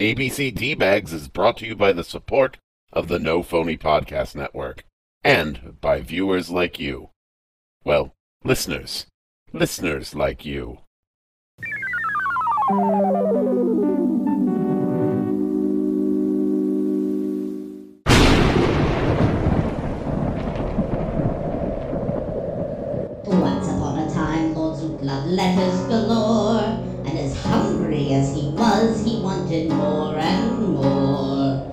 ABC D Bags is brought to you by the support of the No Phony Podcast Network and by viewers like you. Well, listeners. Listeners like you. Once upon a time, Lord Zoot loved letters galore, hungry as he was, he wanted more and more.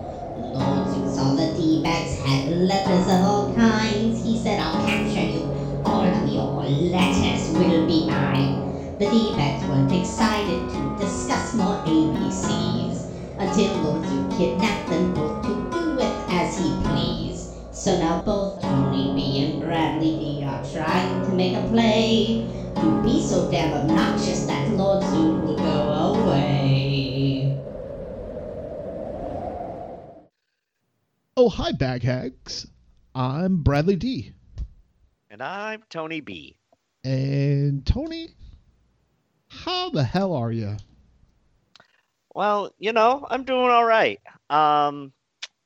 Lord Zoot saw the D-bags had letters of all kinds. He said, I'll capture you. All of your letters will be mine. The D-bags weren't excited to discuss more ABCs until Lord Zoot kidnapped them both to So now both Tony B and Bradley D are trying to make a play to be so damn obnoxious that Lord Zoot will go away. Oh, hi, bag hags. I'm Bradley D. And I'm Tony B. And Tony, how the hell are you? Well, you know, I'm doing all right. Um,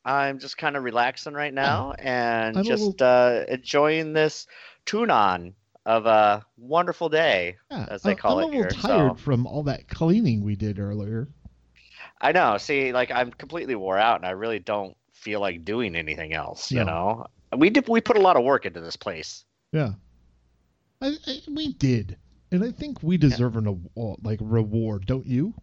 I'm just kind of relaxing right now and I'm just uh, enjoying this tune on of a wonderful day, Yeah, as they call I'm it a little here. tired So from all that cleaning we did earlier. I know. See, like I'm completely wore out, and I really don't feel like doing anything else. You know, we did. We put a lot of work into this place. Yeah, I, I, we did, and I think we deserve an award, like reward, don't you?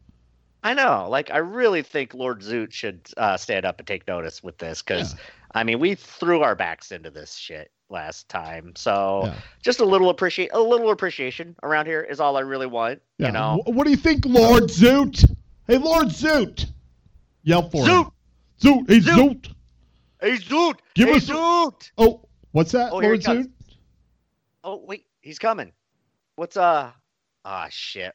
I know. Like, I really think Lord Zoot should uh, stand up and take notice with this because, Yeah. I mean, we threw our backs into this shit last time. So Yeah. just a little appreciate, a little appreciation around here is all I really want. Yeah. You know, what do you think, Lord Zoot? Hey, Lord Zoot! Yell for him. Zoot! Zoot! Hey, Zoot! Zoot! hey Zoot, Give hey us- Zoot. Oh, what's that, Oh, Lord. Zoot? Oh wait, he's coming. What's uh? Ah shit.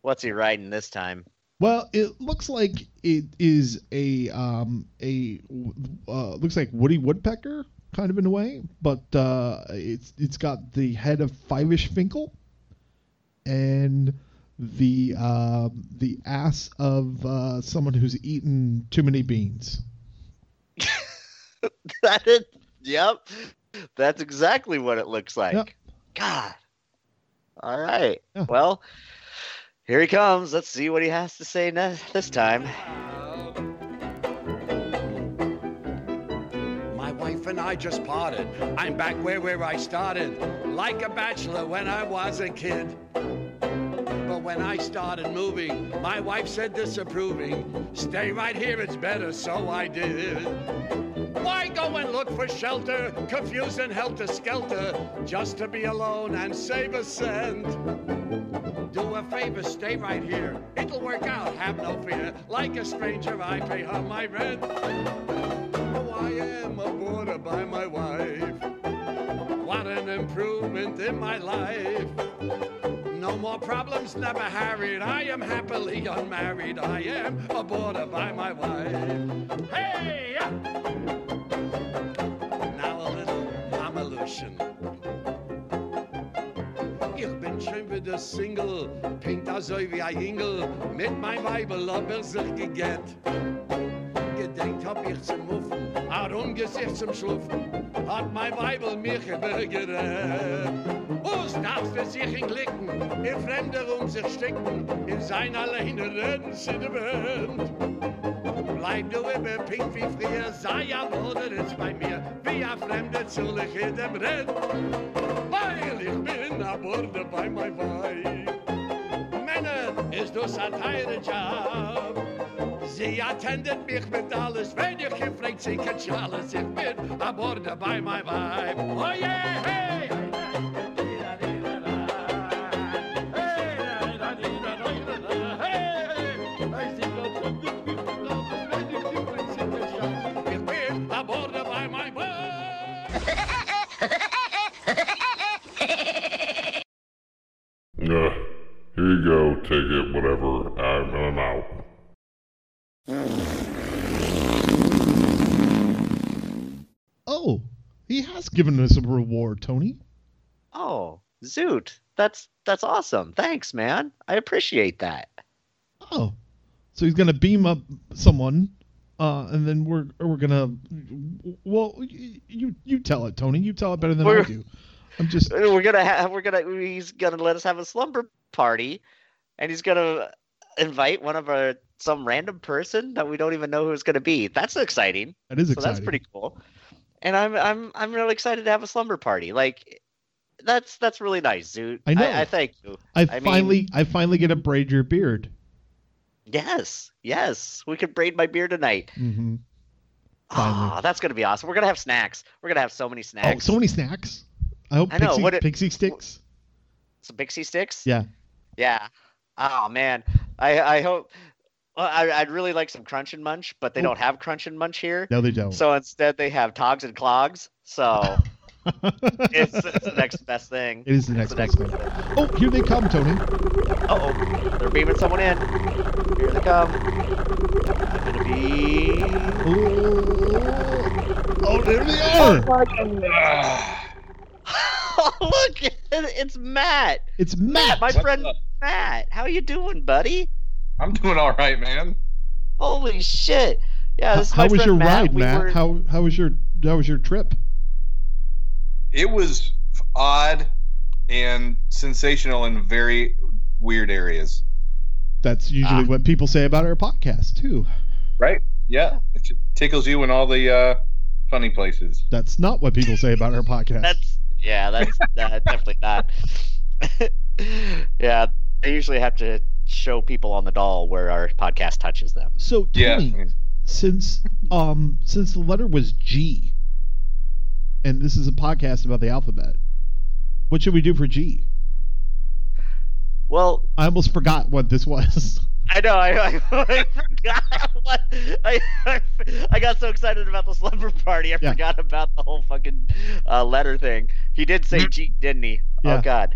What's he riding this time? Well, it looks like it is a um a uh, looks like Woody Woodpecker kind of in a way, but uh, it's it's got the head of Fyvush Finkel and the um the ass of uh, someone who's eaten too many beans. that is, yep, that's exactly what it looks like. Yep. God. All right. Yeah. Well, here he comes. Let's see what he has to say ne- this time. My wife and I just parted. I'm back where, where I started, like a bachelor when I was a kid. But when I started moving, my wife said disapproving, stay right here, it's better, so I did. Why go and look for shelter, confused and helter skelter, just to be alone and save a cent? Do a favor, stay right here. It'll work out, have no fear. Like a stranger, I pay her my rent. Oh, I am a boarder by my wife. What an improvement in my life. No more problems, never harried. I am happily unmarried. I am a boarder by my wife. Hey! Now a little mamaloshen. Wieder Single, pinkt also wie ein Ingel, mit mein Weibel aber sich gegett. Gedenkt hab ich zum Muffen, arum Gesicht zum Schluffen, hat mein Weibel mich übergerät. Us darf für sich in Glicken, ihr Fremder um sich sticken, in sein alleine Reden sie de Welt. Bleib du immer pink wie früher, sei ja Bruder jetzt bei mir, wie ein Fremder zu ich in dem Renn. Weil ich bin a Burde bei mein Weib. Männer, ist das ein teurer Job. Sie attendet mich mit alles, wenn ich gefragt sie kann alles. Ich bin a Burde bei mein Weib. Oh yeah, hey! Given us a reward, Tony. Oh, Zoot. That's that's awesome. Thanks, man. I appreciate that. Oh, So he's gonna beam up someone, uh, and then we're we're gonna. Well, you you tell it, Tony. You tell it better than I We're- do. I'm just. We're gonna have. We're gonna. He's gonna let us have a slumber party, and he's gonna invite one of our some random person that we don't even know who it's gonna be. That's exciting. That is So exciting. that's pretty cool. And I'm I'm I'm really excited to have a slumber party. Like, that's that's really nice, dude. I know. I, I thank you. I I finally mean- I finally get to braid your beard. Yes, yes. We could braid my beard tonight. Mm-hmm. Finally. Ah, that's gonna be awesome. We're gonna have snacks. We're gonna have so many snacks. Oh, snacks. so many snacks. I hope I know, pixie, what it- pixie sticks. Some pixie sticks. Yeah. Yeah. Oh man, I I hope. Well, I, I'd really like some Crunch and Munch, but they Oh. don't have Crunch and Munch here. No, they don't. So instead, they have Togs and Clogs. So it's, it's the next best thing. It is the next the best next thing. Oh, here they come, Tony. Uh oh, they're beaming someone in. Here they come. I'm gonna be. Oh, oh there they are. Oh, look, it's Matt. It's Matt. My What's friend up? Matt. How are you doing, buddy? I'm doing all right, man. Holy shit! Yeah, this is how was your Matt. ride, We Matt? were- How how was your how was your trip? It was odd and sensational in very weird areas. That's usually Ah. what people say about our podcast too. Right? Yeah. It tickles you in all the uh, funny places. That's not what people say about our podcast. That's yeah, that's uh, definitely not. yeah, I usually have to show people on the doll where our podcast touches them. so Yeah. Tony, since um since the letter was G, and this is a podcast about the alphabet, what should we do for G? Well, I almost forgot what this was. I know I, I, I forgot what I, I I got so excited about the slumber party I Yeah. forgot about the whole fucking uh, letter thing. He did say G, didn't he? Yeah. Oh God.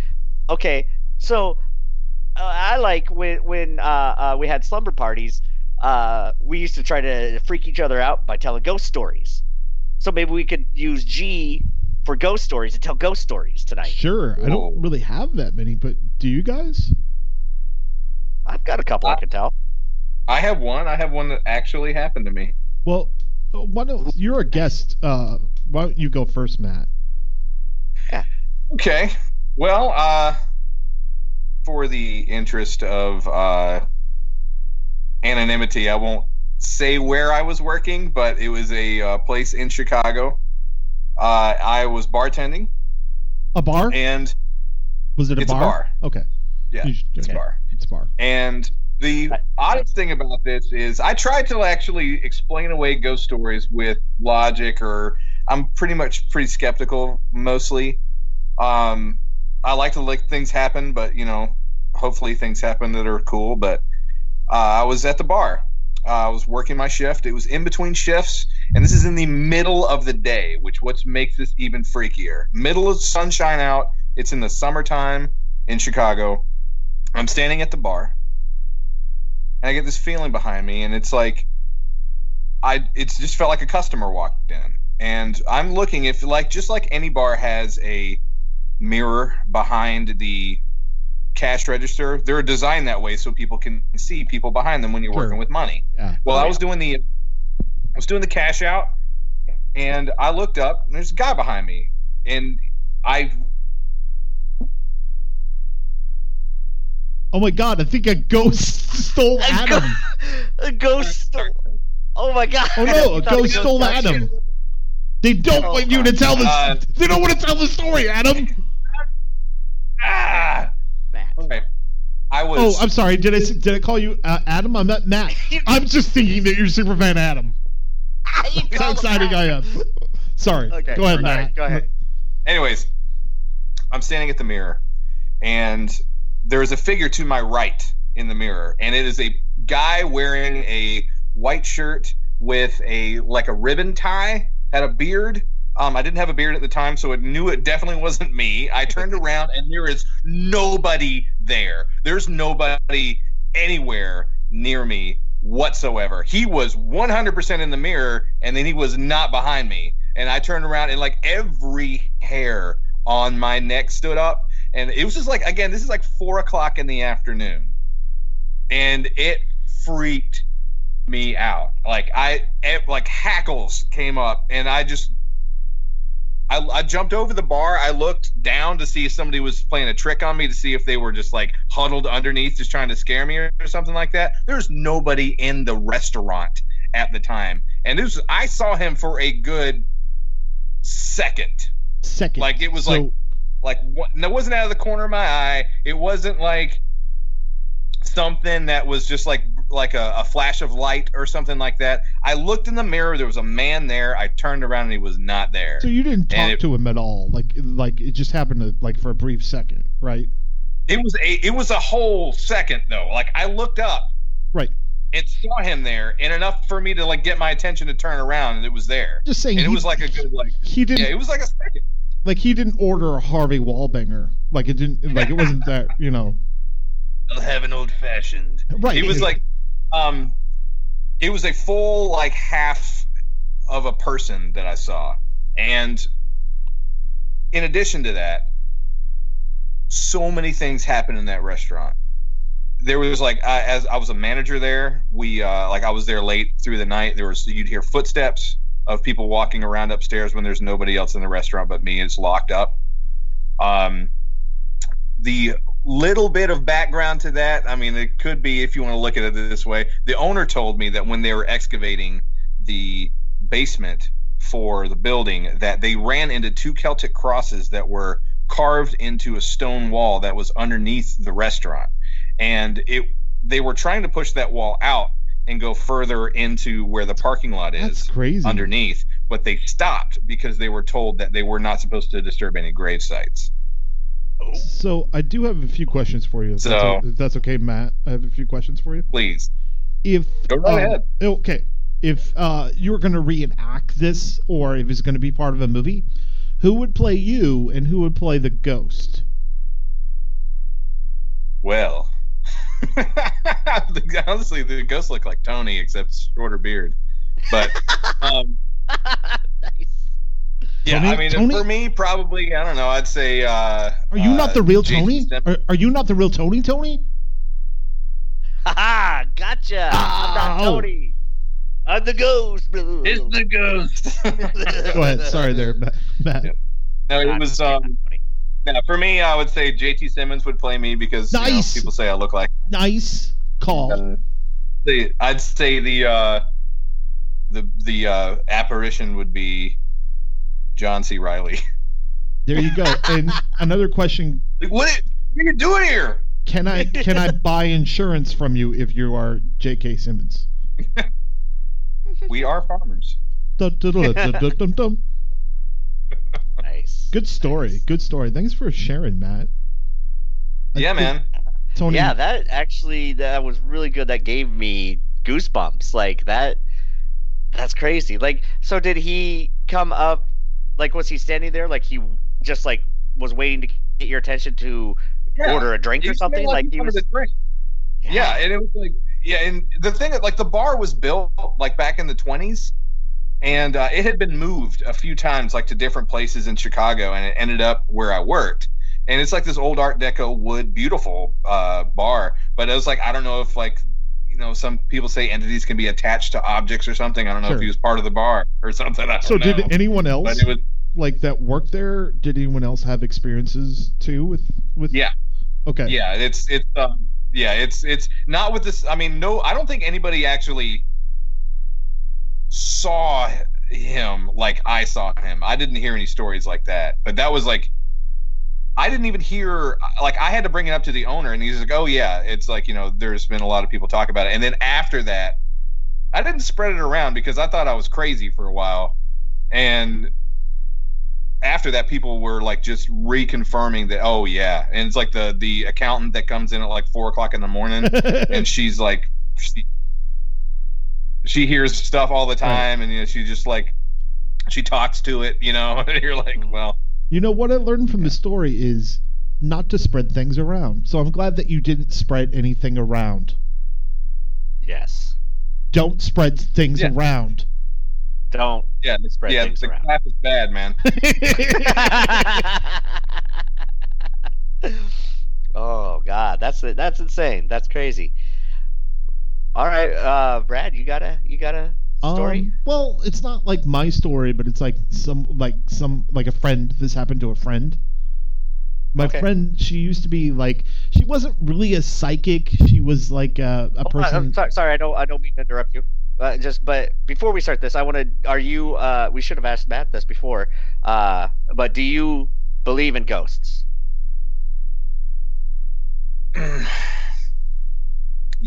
Okay, so I like when when uh, uh, we had slumber parties. Uh, we used to try to freak each other out by telling ghost stories. So maybe we could use G for ghost stories and tell ghost stories tonight. Sure, I don't really have that many, but do you guys? I've got a couple I can tell. I have one. I have one that actually happened to me. Well, uh, why don't you're a guest? Uh, why don't you go first, Matt? Yeah. Okay. Well, uh, for the interest of uh, anonymity, I won't say where I was working, but it was a uh, place in Chicago. Uh, I was bartending, A bar? and Was it a it's a bar? bar. Okay. Yeah, should- it's a bar. It's a bar. And the oddest thing about this is I tried to actually explain away ghost stories with logic, or I'm pretty much pretty skeptical mostly. Um, I like to let things happen, but you know, hopefully things happen that are cool. But uh, I was at the bar. Uh, I was working my shift. It was in between shifts, and this is in the middle of the day, which what makes this even freakier. Middle of sunshine out. It's in the summertime in Chicago. I'm standing at the bar, and I get this feeling behind me, and it's like, I it's just felt like a customer walked in, and I'm looking if like just like any bar has a mirror behind the cash register, they're designed that way so people can see people behind them when you're Sure. working with money. Yeah. Well, Oh, I was doing the I was doing the cash out, and I looked up, and there's a guy behind me, and I Oh my God! I think a ghost stole A Adam. A ghost. sto- Oh my god. Oh no! A ghost stole Adam. you. They don't Oh want you to tell this. Oh, they don't want to tell the story, Adam. ah. Matt. Okay. I was. Oh, I'm sorry. Did I s- did I call you uh, Adam? I'm not Matt. I'm just thinking that you're super fan Adam. You That's how exciting. I am. Sorry. Okay. Go ahead, Matt. right, go ahead. Anyways, I'm standing at the mirror, and there is a figure to my right in the mirror, and it is a guy wearing a white shirt with a like a ribbon tie, had a beard. Um, I didn't have a beard at the time, so it knew it definitely wasn't me. I turned around, and there is nobody there. There's nobody anywhere near me whatsoever. He was 100% in the mirror, and then he was not behind me. And I turned around, and like every hair on my neck stood up. And it was just like, again, this is like four o'clock in the afternoon. And it freaked me out. Like I it, like hackles came up and I just I, I jumped over the bar. I looked down to see if somebody was playing a trick on me to see if they were just like huddled underneath, just trying to scare me or, or something like that. There's nobody in the restaurant at the time, and was, I saw him for a good second. Second. Like it was So- like like what, it wasn't out of the corner of my eye. It wasn't like something that was just like like a, a flash of light or something like that. I looked in the mirror. There was a man there. I turned around and he was not there. So you didn't talk it- to him at all, like like it just happened to like for a brief second, right? It was a it was a whole second though. Like I looked up Right. and saw him there, and enough for me to like get my attention to turn around, and it was there. Just saying. And it he, was like a good like he didn't yeah, it was like a second. like he didn't order a Harvey Wallbanger. Like it didn't like it wasn't that you know. I'll have an old fashioned. Right. He was like, um, it was a full like half of a person that I saw, and in addition to that, so many things happened in that restaurant. There was like, I, as I was a manager there, we uh, like I was there late through the night. There was you'd hear footsteps of people walking around upstairs when there's nobody else in the restaurant but me. It's locked up. Um, the little bit of background to that, I mean, it could be if you want to look at it this way. The owner told me that when they were excavating the basement for the building, that they ran into two Celtic crosses that were carved into a stone wall that was underneath the restaurant, and it they were trying to push that wall out and go further into where the parking lot is That's crazy. underneath, but they stopped because they were told that they were not supposed to disturb any grave sites. So I do have a few questions for you. If, that's, So- o- if that's okay, Matt. I have a few questions for you. Please If go right um, ahead. Okay. If uh, you were going to reenact this, or if it's going to be part of a movie, who would play you and who would play the ghost? Well, honestly, the ghost look like Tony except shorter beard. But um, nice. Yeah, Tony- I mean, Tony? for me, probably I don't know. I'd say. Uh, Are you uh, not the real Jason Tony? Simmons. Are, are you not the real Tony? Tony? Haha, gotcha. I'm not Ow. Tony. I'm the ghost. It's the ghost. Go ahead. Sorry, there, Matt. Matt. Yeah. no, it Not was. Um, yeah, for me, I would say J.K. Simmons would play me because you know, people say I look like. Nice call. Uh, the, I'd say the uh, the the uh, apparition would be John C. Reilly. There you go. And another question: Like, what, are- what are you doing here? Can I can I buy insurance from you if you are J.K. Simmons? We are farmers. Nice. Good story. Nice. Good story. Thanks for sharing, Matt. I Yeah, man. Tony. Yeah, that actually that was really good. That gave me goosebumps. Like that. That's crazy. Like, so did he come up? Like, was he standing there? Like he just like was waiting to get your attention to Yeah. order a drink He or something? Like he was. to drink. Yeah, and it was like yeah, and the thing that like the bar was built like back in the twenties, and uh, it had been moved a few times like to different places in Chicago, and it ended up where I worked. And it's like this old Art Deco wood, beautiful uh, bar. But it was like I don't know if like you know some people say entities can be attached to objects or something. I don't know Sure. if he was part of the bar or something. So know. did anyone else was like that worked there? Did anyone else have experiences too with with? Yeah. Okay. yeah it's it's um yeah it's it's not with this i mean no i don't think anybody actually saw him like i saw him i didn't hear any stories like that but that was like i didn't even hear like i had to bring it up to the owner and he's like oh yeah it's like you know there's been a lot of people talk about it. And then after that i didn't spread it around because i thought i was crazy for a while. And after that people were like just reconfirming that oh yeah. And it's like the the accountant that comes in at like four o'clock in the morning and she's like she, she hears stuff all the time and you know she just like she talks to it you know? And you're like Mhm. well You know what I learned from the story is not to spread things around. So I'm glad that you didn't spread anything around. Yes. Don't spread things Yeah. around. Don't. yeah Spread yeah things the around. clap is bad man oh God, that's that's insane. That's crazy. All right, uh, Brad, you gotta you got a story? Um, well, it's not like my story, but it's like some like some like a friend. This happened to a friend. My Okay. friend, she used to be like she wasn't really a psychic. She was like a, a Hold on, person. I'm sorry, sorry, I don't I don't mean to interrupt you. Uh, just but before we start this, I want to. Are you? Uh, we should have asked Matt this before. Uh, but do you believe in ghosts?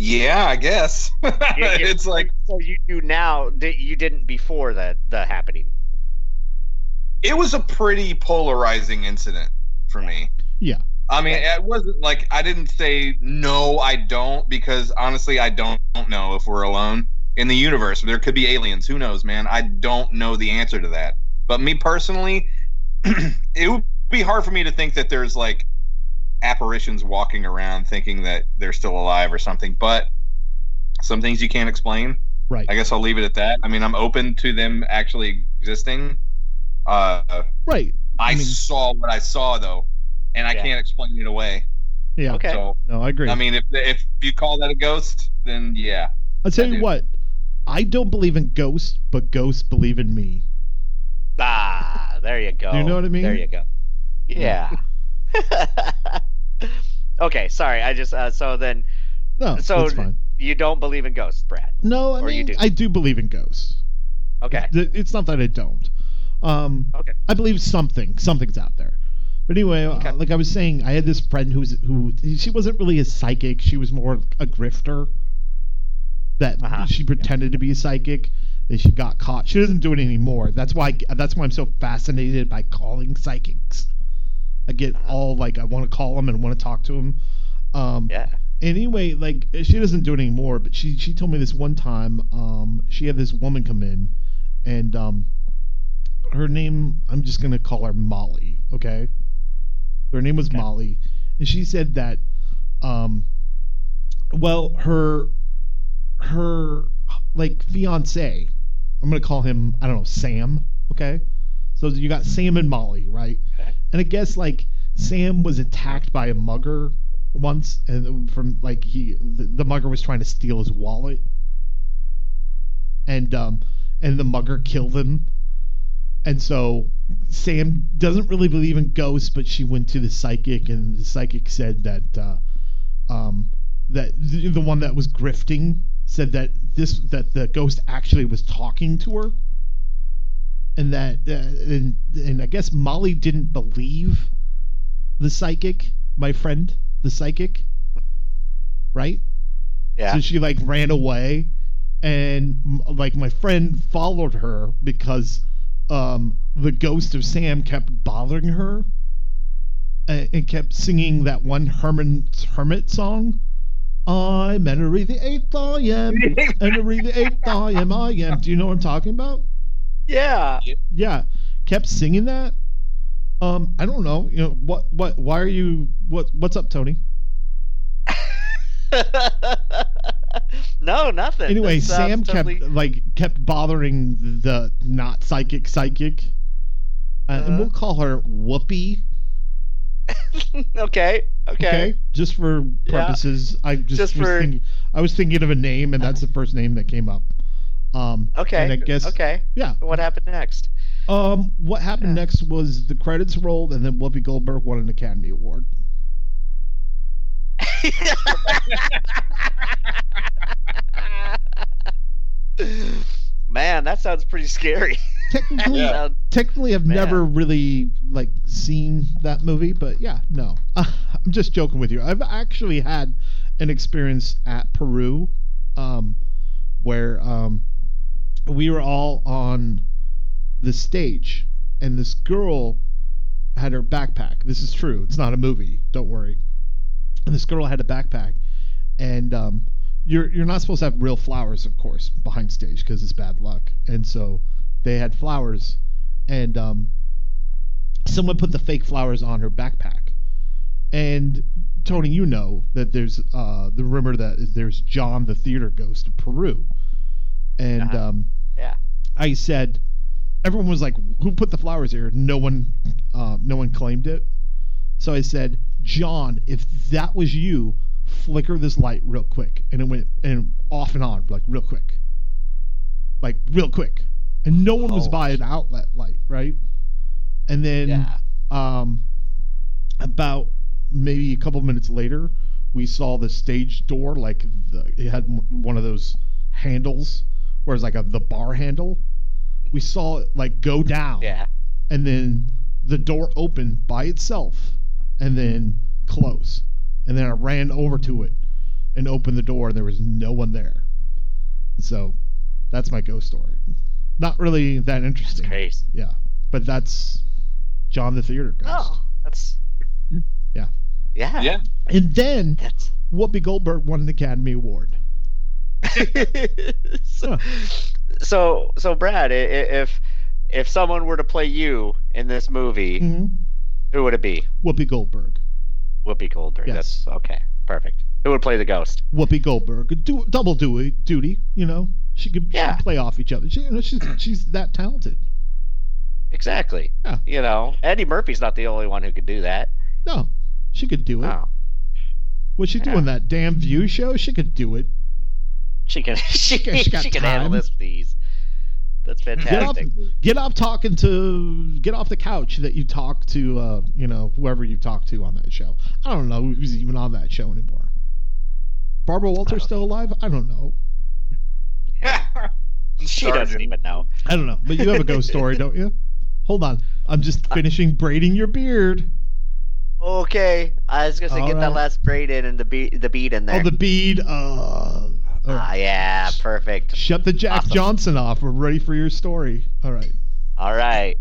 Yeah, I guess. You- you- it's like so you do now that you didn't before the the happening. it was a pretty polarizing incident for me. Yeah. I mean, it wasn't like I didn't say no, I don't, because honestly, I don't, don't know if we're alone in the universe. There could be aliens. Who knows, man? I don't know the answer to that. But me personally, it would be hard for me to think that there's like apparitions walking around thinking that they're still alive or something. But some things you can't explain. right. I guess I'll leave it at that. I mean, I'm open to them actually existing. Uh, right. I, I mean- saw what I saw though, and I Yeah. can't explain it away. Yeah. Okay. So No, I agree. I mean, if if you call that a ghost, then yeah. I'll tell I you do. what. I don't believe in ghosts, but ghosts believe in me. Ah, there you go. You know what I mean? There you go. Yeah. okay, sorry. I just uh, so then No, So- that's fine. you don't believe in ghosts, Brad. No, I or mean do. I do believe in ghosts. Okay. Th- It's not that I don't. Um, Okay. I believe something, something's out there. But anyway, uh, like I was saying, I had this friend who's who she wasn't really a psychic. She was more a grifter. That Uh-huh. she pretended to be a psychic. That she got caught. She doesn't do it anymore. That's why. That's why I'm so fascinated by calling psychics. I get all like I want to call them and want to talk to them. Um, Yeah. anyway, like she doesn't do it anymore, but she she told me this one time. Um, she had this woman come in, and um, her name I'm just gonna call her Molly. Okay, her name was Okay. Molly, and she said that, um, well, her her like fiance, I'm gonna call him I don't know Sam. Okay, so you got Sam and Molly, right? Okay. And I guess like Sam was attacked by a mugger once, and from like he the, the mugger was trying to steal his wallet, and um and the mugger killed him. And so Sam doesn't really believe in ghosts, but she went to the psychic, and the psychic said that uh, um, that the, the one that was grifting said that this that the ghost actually was talking to her, and that uh, and, and I guess Molly didn't believe the psychic, my friend, the psychic, right? Yeah. So she like ran away, and like my friend followed her because um, the ghost of Sam kept bothering her, and, and kept singing that one Herman Hermit song. I'm Henry the Eighth. I am Henry the Eighth. I am. I am. Do you know what I'm talking about? Yeah. Yeah, kept singing that. Um, I don't know. You know what? What? Why are you? What? What's up, Tony? no, nothing. Anyway, This sounds Sam totally- kept like kept bothering the not psychic psychic, uh, and Uh-huh. we'll call her Whoopi. okay. Okay. Okay, just for Yeah. purposes. I just, Just was for- thinking. I was thinking of a name, and that's the first name that came up. Um, Okay. And I guess Okay. yeah. What happened next? Um, what happened Yeah. next was the credits rolled, and then Whoopi Goldberg won an Academy Award. Man, that sounds pretty scary. Technically, Yeah. Technically I've Man. never really like seen that movie, but yeah, no. I'm just joking with you. I've actually had an experience at Peru um, where um, we were all on the stage and this girl had her backpack. This is true. It's not a movie. Don't worry. And this girl had a backpack and um, you're you're not supposed to have real flowers, of course, behind stage because it's bad luck. And so they had flowers, and um, someone put the fake flowers on her backpack. And Tony, you know that there's uh, the rumor that there's John the theater ghost of Peru, and Uh-huh. um. I said, everyone was like, "Who put the flowers here?" No one, uh, no one claimed it. So I said, "John, if that was you, flicker this light real quick." And it went, and off and on, like real quick, like real quick, and no one was Oh. by an outlet light, right? And then Yeah. um, about maybe a couple minutes later, we saw the stage door, like the, it had one of those handles, where it's like a the bar handle. We saw it like go down, Yeah. and then the door opened by itself, and then close, and then I ran over to it and opened the door, and there was no one there. So, that's my ghost story. Not really that That's interesting, crazy. yeah, but that's John the Theater Ghost. Oh, that's. Yeah. Yeah. Yeah. And then That's. Whoopi Goldberg won an Academy Award. so, so, so, Brad, if if someone were to play you in this movie, Mm-hmm. who would it be? Whoopi Goldberg. Whoopi Goldberg. Yes. That's okay. Perfect. Who would play the ghost? Whoopi Goldberg. Do, double duty, duty, you know. She could, she could play off each other. She, you know, she's she's that talented. Exactly. Yeah. You know, Eddie Murphy's not the only one who could do that. No, she could do it. Oh, What's she Yeah. doing? That damn View show? She could do it. She can. She, She she, got can handle this. These. That's Get off, fantastic. get off talking to, get off the couch that you talk to, uh, you know, whoever you talk to on that show. I don't know who's even on that show anymore. Barbara Walters still alive? I don't know. She doesn't even know. I don't know. But you have a ghost story, don't you? Hold on. I'm just finishing braiding your beard. Okay, I was gonna say All get that last braid in and the bead, the beat in there. Oh, the bead. Uh, all Ah, right. yeah, perfect. Shut the Jack Awesome. Johnson off. We're ready for your story. All right. All right,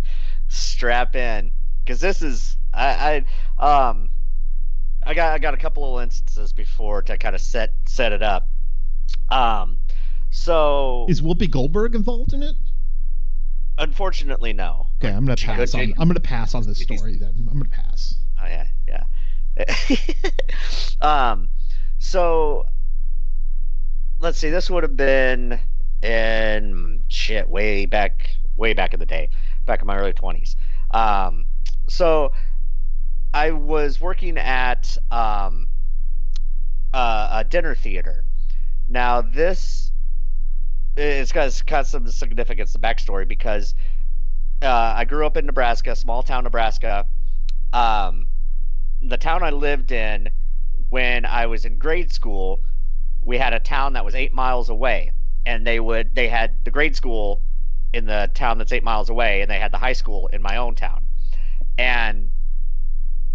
strap in, because this is I, I um I got I got a couple of instances before to kind of set set it up. Um, so Is Whoopi Goldberg involved in it? unfortunately, no. Okay, I'm gonna pass on. I'm gonna pass on this story then. I'm gonna pass. Oh yeah, yeah. um, so let's see. This would have been in shit way back, way back in the day, back in my early twenties. Um, so I was working at um, a dinner theater. Now this it's got, it's got some significance, the backstory, because uh, I grew up in Nebraska, small town Nebraska. Um, the town I lived in when I was in grade school, we had a town that was eight miles away, and they would they had the grade school in the town that's eight miles away, and they had the high school in my own town, and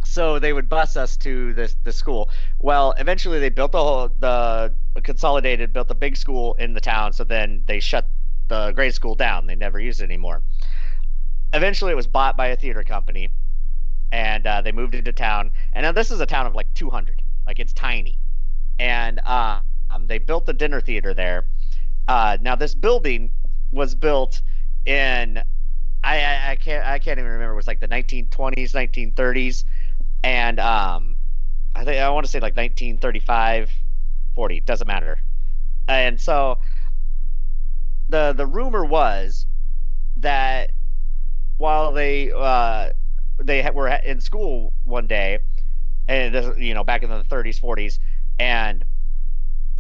so they would bus us to this the school. Well, eventually they built the whole the consolidated built a big school in the town, so then they shut the grade school down. They never used it anymore. Eventually, it was bought by a theater company, and uh, they moved into town. And now this is a town of like 200, like it's tiny. And uh, um, they built the dinner theater there. Uh, now this building was built in I, I I can't I can't even remember. It was like the 1920s, 1930s, and um, I think I want to say like 1935, 40. Doesn't matter. And so the the rumor was that while they uh, they were in school one day, and this, you know back in the 30s, 40s, and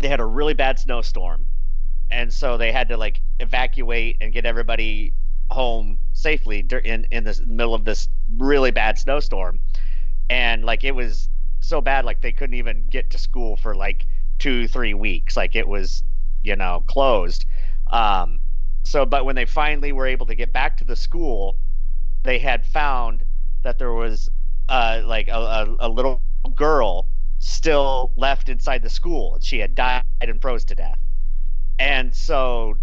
they had a really bad snowstorm, and so they had to like evacuate and get everybody home safely in in the middle of this really bad snowstorm, and like it was so bad like they couldn't even get to school for like two three weeks. Like it was you know closed. Um so but when they finally were able to get back to the school they had found that there was uh like a, a, a little girl still left inside the school and she had died and froze to death and so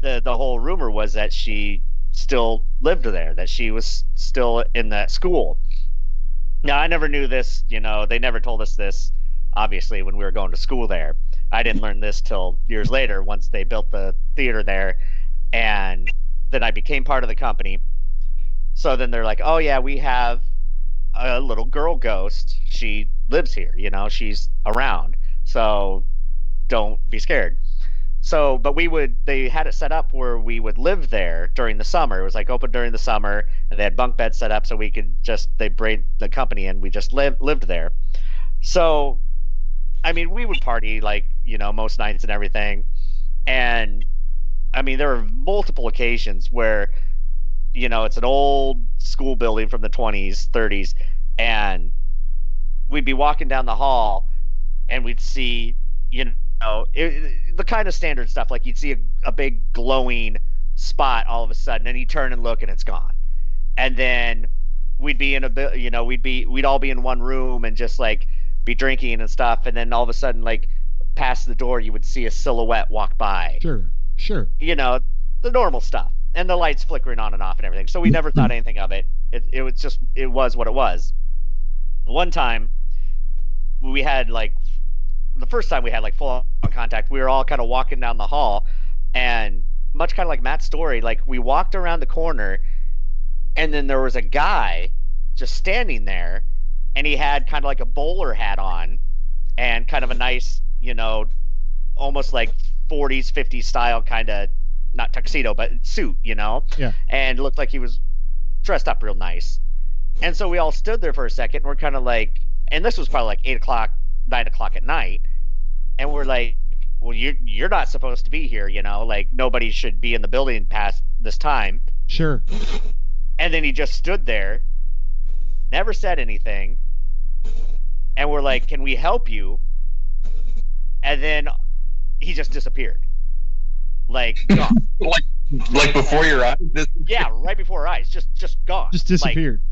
the the whole rumor was that she still lived there that she was still in that school now I never knew this, you know, they never told us this obviously when we were going to school there. I didn't learn this till years later once they built the theater there and then I became part of the company. So then they're like, "Oh yeah, we have a little girl ghost. She lives here, you know, she's around. So don't be scared." So, but we would, they had it set up where we would live there during the summer. It was like open during the summer, and they had bunk beds set up so we could just, they braid the company and we just lived, lived there. So, I mean, we would party like, you know, most nights and everything. And I mean, there are multiple occasions where, you know, it's an old school building from the 20s, 30s, and we'd be walking down the hall and we'd see, you know, it, the kind of standard stuff like you'd see a, a big glowing spot all of a sudden and you turn and look and it's gone. And then we'd be in a you know, we'd be, we'd all be in one room and just like be drinking and stuff. And then all of a sudden, like, past the door, you would see a silhouette walk by. Sure, sure. You know, the normal stuff, and the lights flickering on and off and everything. So we mm-hmm. never thought anything of it. It it was just it was what it was. One time, we had like the first time we had like full on contact. We were all kind of walking down the hall, and much kind of like Matt's story, like we walked around the corner, and then there was a guy just standing there, and he had kind of like a bowler hat on, and kind of a nice you know, almost like 40s, 50s style kind of not tuxedo, but suit, you know? Yeah. And looked like he was dressed up real nice. And so we all stood there for a second and we're kind of like, and this was probably like eight o'clock, nine o'clock at night. And we're like, well, you're, you're not supposed to be here, you know? Like, nobody should be in the building past this time. Sure. And then he just stood there, never said anything. And we're like, can we help you? and then he just disappeared. Like gone. like like before your eyes. This yeah, right before our eyes, just just gone. Just disappeared. yeah.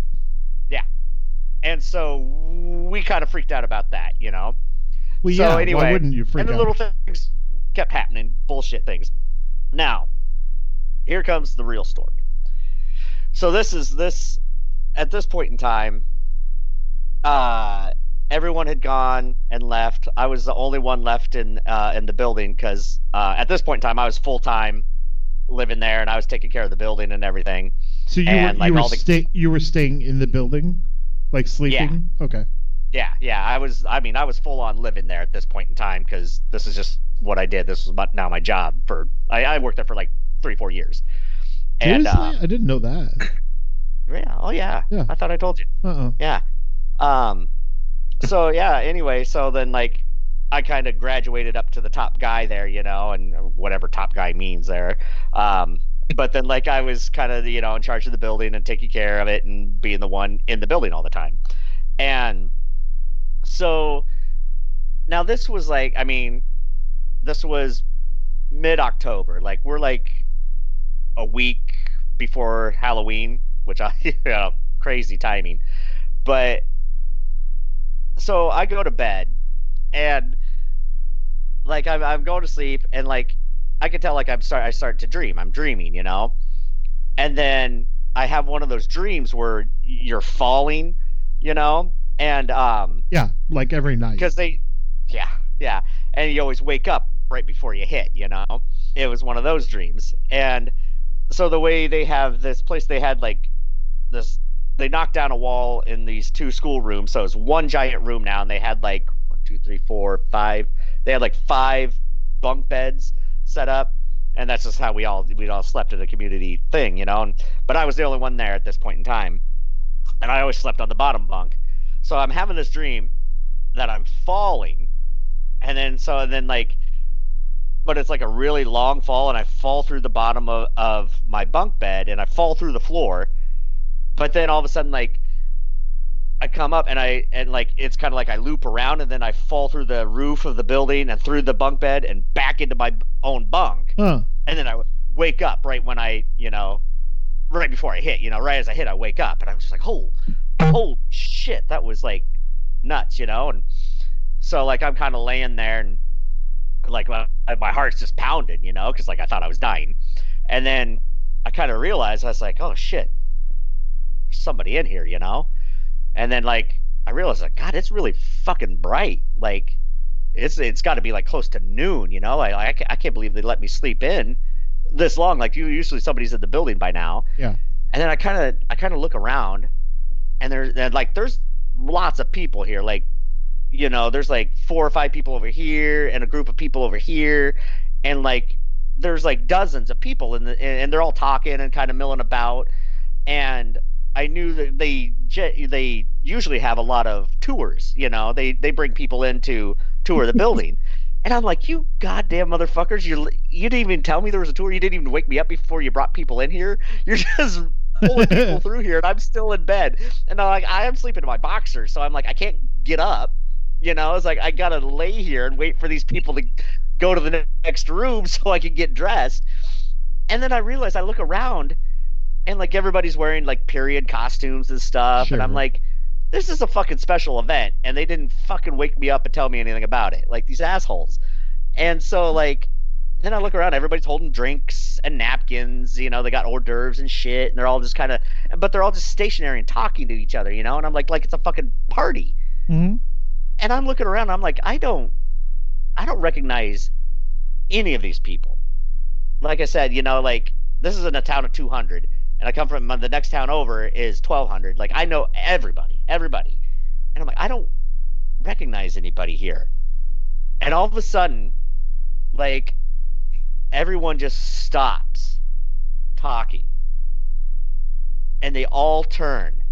And so we kind of freaked out about that, you know. well, so yeah. anyway, why wouldn't you freak and the out? little things kept happening, bullshit things. Now, here comes the real story. So this is this at this point in time, uh everyone had gone and left. I was the only one left in uh in the building cuz uh at this point in time I was full time living there and I was taking care of the building and everything. so you and, were like, you were all the- stay you were staying in the building, like sleeping. Okay. Yeah, yeah, I was I mean I was full on living there at this point in time cuz this is just what I did. This was my, now my job for I, I worked there for like 3 4 years. And Seriously, uh, I didn't know that. Yeah. Oh yeah. Yeah. I thought I told you. Uh. uh Yeah. Um. So yeah. Anyway, so then like I kind of graduated up to the top guy there, you know, and whatever top guy means there. Um. But then like I was kind of you know in charge of the building and taking care of it and being the one in the building all the time, and so now this was like I mean this was mid October. Like we're like a week before Halloween, which I you know, crazy timing. But so I go to bed and like I'm I'm going to sleep and like I can tell like I'm start I start to dream. I'm dreaming, you know? And then I have one of those dreams where you're falling, you know? And um Yeah, like every night. because they yeah yeah and you always wake up right before you hit you know it was one of those dreams and so the way they have this place they had like this they knocked down a wall in these two school rooms so it's one giant room now and they had like one two three four five they had like five bunk beds set up and that's just how we all we all slept at a community thing you know and, but i was the only one there at this point in time and i always slept on the bottom bunk so i'm having this dream that I'm falling, and then so and then like, but it's like a really long fall, and I fall through the bottom of of my bunk bed, and I fall through the floor, but then all of a sudden like. I come up and I and like it's kind of like I loop around and then I fall through the roof of the building and through the bunk bed and back into my own bunk Huh. and then I wake up right when I you know right before I hit you know right as I hit I wake up and I'm just like oh oh shit that was like nuts, you know? And so like I'm kind of laying there and like my, my heart's just pounding, you know, because like I thought I was dying. And then I kind of realized I was like, oh shit, there's somebody in here, you know? And then like I realized like God, it's really fucking bright. Like it's it's got to be like close to noon, you know? I I, ca- I can't believe they let me sleep in this long. Like you usually somebody's in the building by now. Yeah. And then I kind of I kind of look around, and there's and like there's lots of people here. Like you know, there's like four or five people over here and a group of people over here, and like there's like dozens of people in the and they're all talking and kind of milling about, and I knew that they they usually have a lot of tours. You know, they they bring people in to tour the building, And I'm like, you goddamn motherfuckers! You you didn't even tell me there was a tour. You didn't even wake me up before you brought people in here. You're just pulling people through here, and I'm still in bed. And I'm like, I am sleeping in my boxers, so I'm like, I can't get up. You know, it's like I gotta lay here and wait for these people to go to the next room so I can get dressed. And then I realize I look around, and like everybody's wearing like period costumes and stuff, and I'm like, this is a fucking special event, and they didn't fucking wake me up and tell me anything about it, like these assholes. And so like, then I look around, everybody's holding drinks and napkins, you know, they got hors d'oeuvres and shit, and they're all just kind of, but they're all just stationary and talking to each other, you know, and I'm like, like it's a fucking party hmm and I'm looking around. I'm like, I don't, I don't recognize any of these people. Like I said, you know, like this is in a town of 200, and I come from the next town over is 1200. Like I know everybody, everybody, and I'm like, I don't recognize anybody here. And all of a sudden, like everyone just stops talking, and they all turn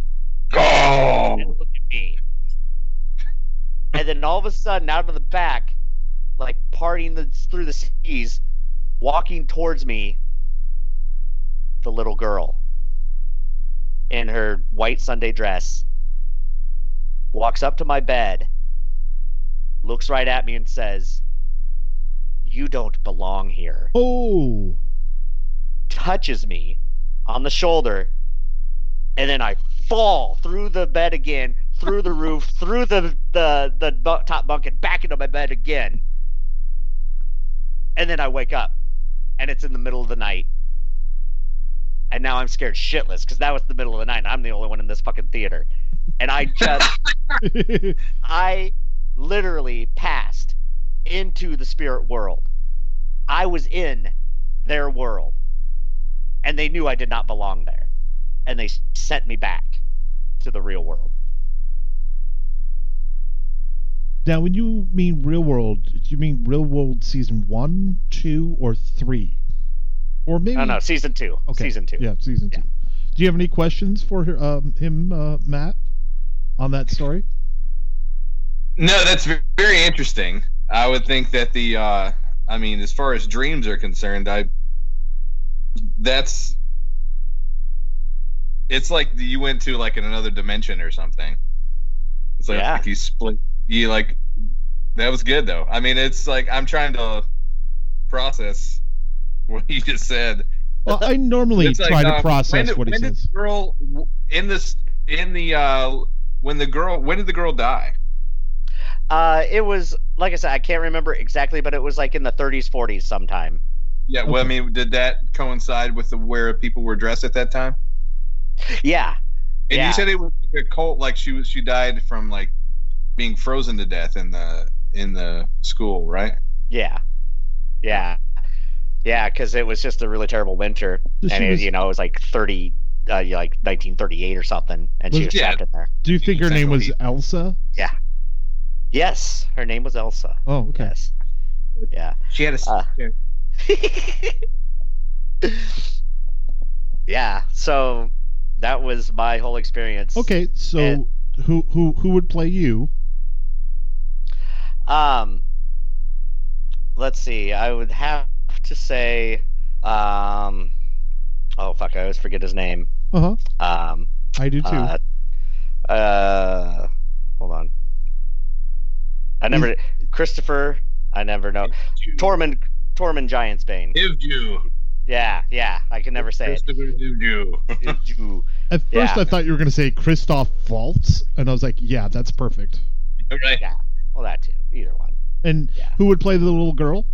and look at me. And then all of a sudden, out of the back, like parting the, through the seas, walking towards me, the little girl in her white Sunday dress walks up to my bed, looks right at me, and says, You don't belong here. Oh, Touches me on the shoulder, and then I fall through the bed again, through the roof, through the the the bu- top bunk, and back into my bed again. And then I wake up, and it's in the middle of the night. And now I'm scared shitless because that was the middle of the night, and I'm the only one in this fucking theater. And I just, I literally passed into the spirit world. I was in their world, and they knew I did not belong there, and they sent me back to the real world. now when you mean real world, do you mean real world season one, two, or three, or maybe? No, no, season two. Okay. Season two. Yeah, season Yeah. two. Do you have any questions for her- um, him, uh, Matt, on that story? No, that's very interesting. I would think that the, uh, I mean, as far as dreams are concerned, I, that's, it's like you went to like in another dimension or something. It's like, Yeah. like you split, you like, that was good though. I mean, it's like I'm trying to process what you just said. Well, I normally It's like, try to um, process when did, what he when did the girl in this in the uh when the girl when did the girl die? Uh, it was like I said, I can't remember exactly, but it was like in the 30s, 40s sometime. Yeah, well, I mean, did that coincide with the where people were dressed at that time? Yeah, And Yeah. you said it was like a cult, like she was she died from like being frozen to death in the in the school, right? yeah, yeah, yeah. Because it was just a really terrible winter, So and it, was- you know it was like 30, uh, like 1938 or something, and she Was- was Yeah. trapped in there. Do you think her name was Central Elsa? Yes, her name was Elsa. Oh, okay. Yes. Yeah. She had a Uh, yeah. So that was my whole experience. Okay, so And- who who who would play you? Um. Let's see. I would have to say. Um. Oh fuck! I always forget his name. Uh huh. Um. I do too. Uh, uh. Hold on. I never. Kristofer. I never know. Tormund. Tormund Giantsbane. Hivju. Yeah. Yeah. I can never say it. Kristofer Hivju. Ju- At first, yeah. I thought you were going to say Christoph Waltz, and I was like, yeah, that's perfect. right. Yeah. Well, that too. Either one. And Yeah. who would play the little girl?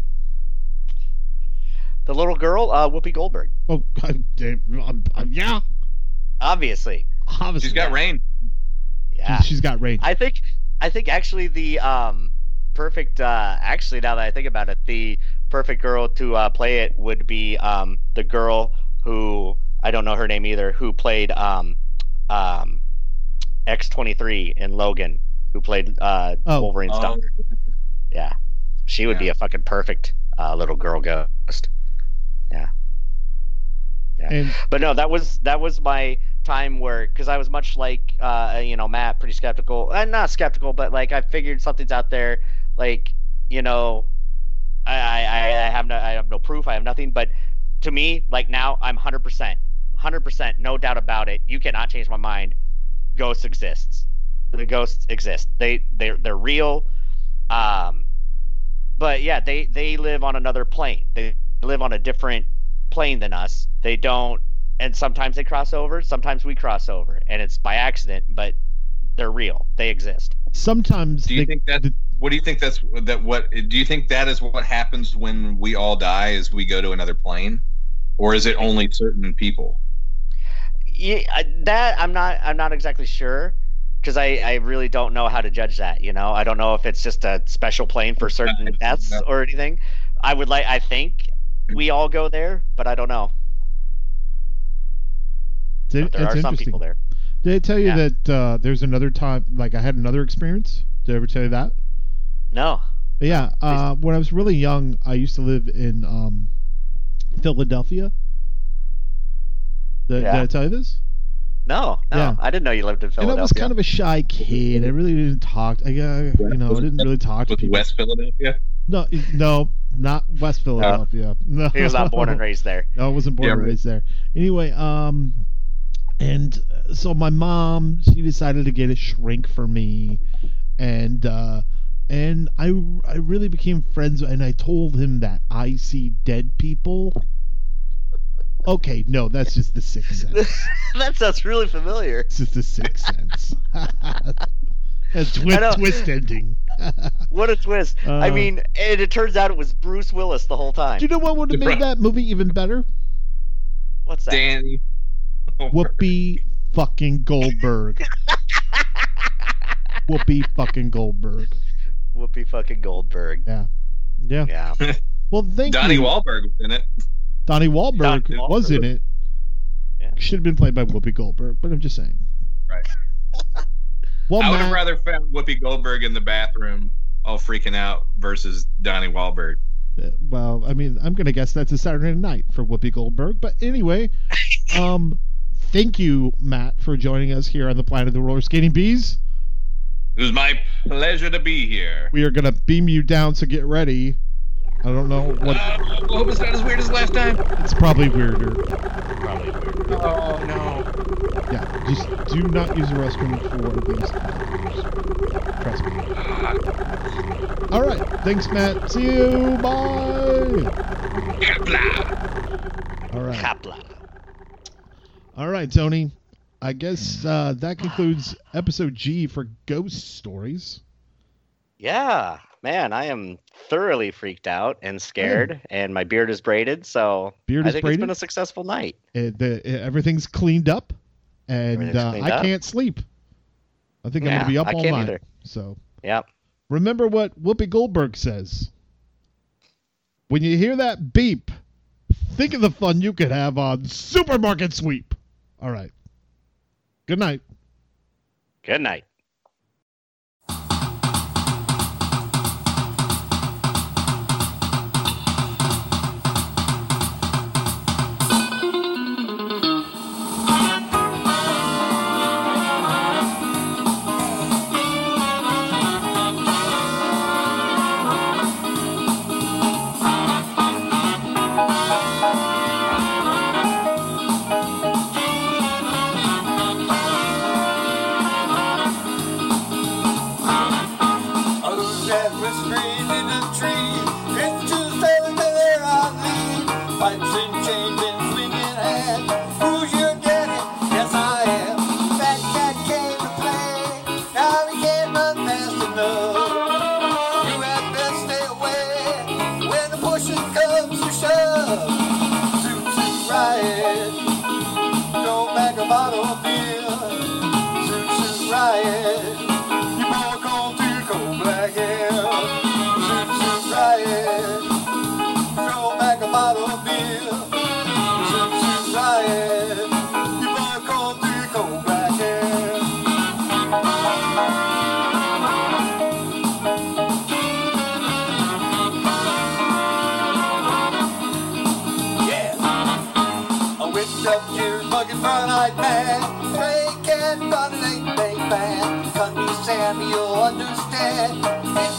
The little girl, uh, Whoopi Goldberg. Oh, I, yeah, Obviously. obviously. She's got rain. Yeah. She's got rain. I think I think actually the um perfect uh actually now that I think about it, the perfect girl to uh play it would be um the girl who I don't know her name either, who played um um X twenty three in Logan, who played uh Oh. Wolverine's Oh, daughter. Yeah. She would be a fucking perfect uh little girl ghost. And but no that was that was my time where because i was much like uh you know matt pretty skeptical and not skeptical but like i figured something's out there like you know I, I, I have no I have no proof. I have nothing. But to me, like now, I'm hundred percent, hundred percent, no doubt about it. You cannot change my mind. Ghosts exists. The ghosts exist. They they they're real. Um, but yeah, they they live on another plane. They live on a different plane than us. They don't, and sometimes they cross over. Sometimes we cross over, and it's by accident. But they're real. They exist. Sometimes Do you they- think that? What do you think that's that? What do you think that is? What happens when we all die? Is we go to another plane, or is it only certain people? Yeah, that I'm not. I'm not exactly sure because I, I really don't know how to judge that. You know, I don't know if it's just a special plane for certain deaths or anything. I would like. I think we all go there, but I don't know. it's, But there it's are some people there. Did I tell you Yeah. that uh, there's another time? Like I had another experience. Did I ever tell you that? No. Yeah. Uh, when I was really young, I used to live in um, Philadelphia. Did, did I tell you this? No. No. Yeah. I didn't know you lived in And Philadelphia. I was kind of a shy kid. I really didn't talk. I, uh, you know, I didn't really talk to people. West Philadelphia? No, no, not West Philadelphia. no, he was not born and raised there. No, I wasn't born Yeah, and raised there. Anyway, um, and uh, so my mom, she decided to get a shrink for me, and uh, and I I really became friends, and I told him that I see dead people. Okay, no, that's just the sixth sense. that sounds really familiar. It's just the sixth sense. a know. twist ending. What a twist! I Uh, mean, and it turns out it was Bruce Willis the whole time. Do you know what would have made that movie even better? What's that? Danny. Whoopi fucking Goldberg. Whoopi fucking Goldberg. Whoopi fucking Goldberg. Yeah. Yeah. Yeah. Well, thank Donnie you. Wahlberg was in it. Donnie Wahlberg Donnie was in it. Yeah. Should have been played by Whoopi Goldberg, but I'm just saying. Right. Well, I would have rather found Whoopi Goldberg in the bathroom, all freaking out, versus Donnie Wahlberg. well, I mean, I'm gonna guess that's a Saturday night for Whoopi Goldberg. But anyway, um, thank you, Matt, for joining us here on the Planet of the Roller Skating Bees. It was my pleasure to be here. We are gonna beam you down, so get ready. I don't know what. Uh, I hope it's not as weird as last time. It's probably weirder. Probably weird. Oh no. Yeah, just do not use the restroom for these factors. Trust me. All right, thanks, Matt. See you. Bye. All right, Kapla. all right, Tony. I guess uh, that concludes episode G for ghost stories. Yeah, man, I am thoroughly freaked out and scared, and my beard is braided, so Beard I think braided. it's been a successful night. Uh, the, uh, everything's cleaned up, and uh, I up. can't sleep. I think I'm gonna be up I all night. either. So Yep. remember what Whoopi Goldberg says. When you hear that beep, think of the fun you could have on Supermarket Sweep. All right. Good night. Good night. Sam, you'll understand.